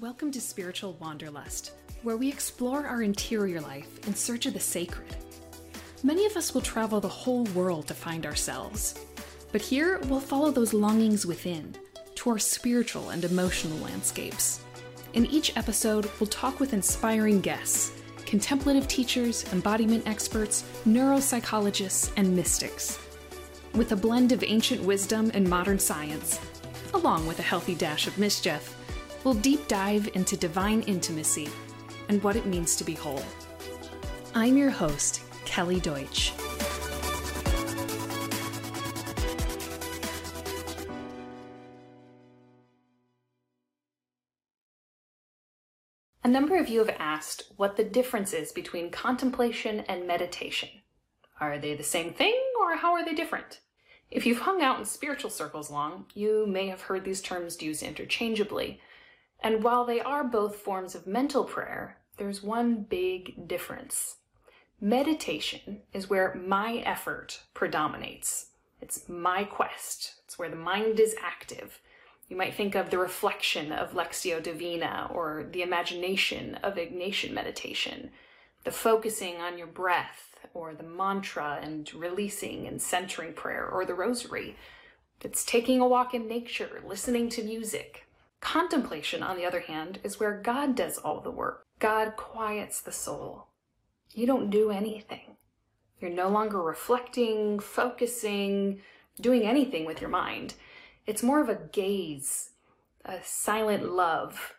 Welcome to Spiritual Wanderlust, where we explore our interior life in search of the sacred. Many of us will travel the whole world to find ourselves, but here we'll follow those longings within to our spiritual and emotional landscapes. In each episode, we'll talk with inspiring guests, contemplative teachers, embodiment experts, neuropsychologists, and mystics. With a blend of ancient wisdom and modern science, along with a healthy dash of mischief, we'll deep dive into divine intimacy and what it means to be whole. I'm your host, Kelly Deutsch. A number of you have asked what the difference is between contemplation and meditation. Are they the same thing, or how are they different? If you've hung out in spiritual circles long, you may have heard these terms used interchangeably. And while they are both forms of mental prayer, there's one big difference. Meditation is where my effort predominates. It's my quest. It's where the mind is active. You might think of the reflection of Lectio Divina or the imagination of Ignatian meditation, the focusing on your breath or the mantra and releasing and centering prayer or the rosary. It's taking a walk in nature, listening to music. Contemplation, on the other hand, is where God does all the work. God quiets the soul. You don't do anything. You're no longer reflecting, focusing, doing anything with your mind. It's more of a gaze, a silent love.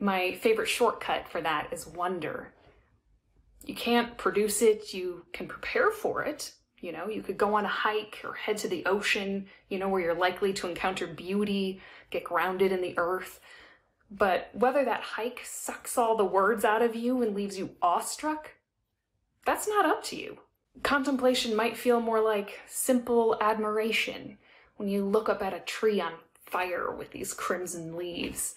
My favorite shortcut for that is wonder. You can't produce it, you can prepare for it. You know, you could go on a hike or head to the ocean, you know, where you're likely to encounter beauty, get grounded in the earth. But whether that hike sucks all the words out of you and leaves you awestruck, that's not up to you. Contemplation might feel more like simple admiration when you look up at a tree on fire with these crimson leaves,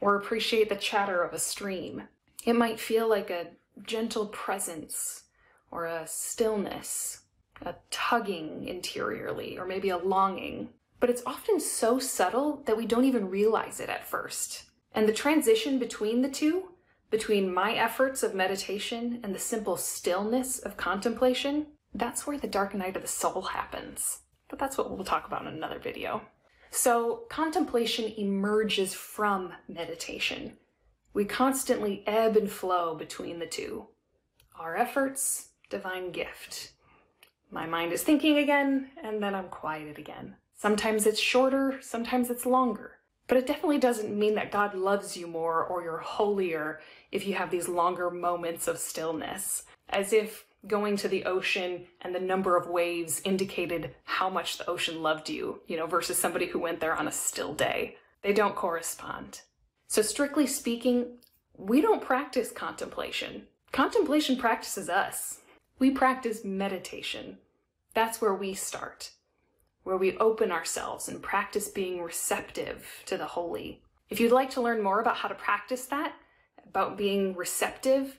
or appreciate the chatter of a stream. It might feel like a gentle presence, or a stillness, a tugging interiorly, or maybe a longing. But it's often so subtle that we don't even realize it at first. And the transition between the two, between my efforts of meditation and the simple stillness of contemplation, that's where the dark night of the soul happens but that's what we'll talk about in another video. So contemplation emerges from meditation. We constantly ebb and flow between the two. Our efforts, divine gift. My mind is thinking again, and then I'm quieted again. Sometimes it's shorter, sometimes it's longer. But it definitely doesn't mean that God loves you more or you're holier if you have these longer moments of stillness. As if going to the ocean and the number of waves indicated how much the ocean loved you, you know, versus somebody who went there on a still day. They don't correspond. So, strictly speaking, we don't practice contemplation. Contemplation practices us. We practice meditation. That's where we start, where we open ourselves and practice being receptive to the holy. If you'd like to learn more about how to practice that, about being receptive,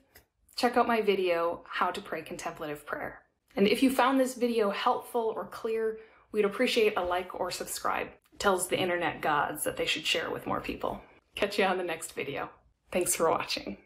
check out my video, How to Pray Contemplative Prayer. And if you found this video helpful or clear, we'd appreciate a like or subscribe. It tells the internet gods that they should share with more people. Catch you on the next video. Thanks for watching.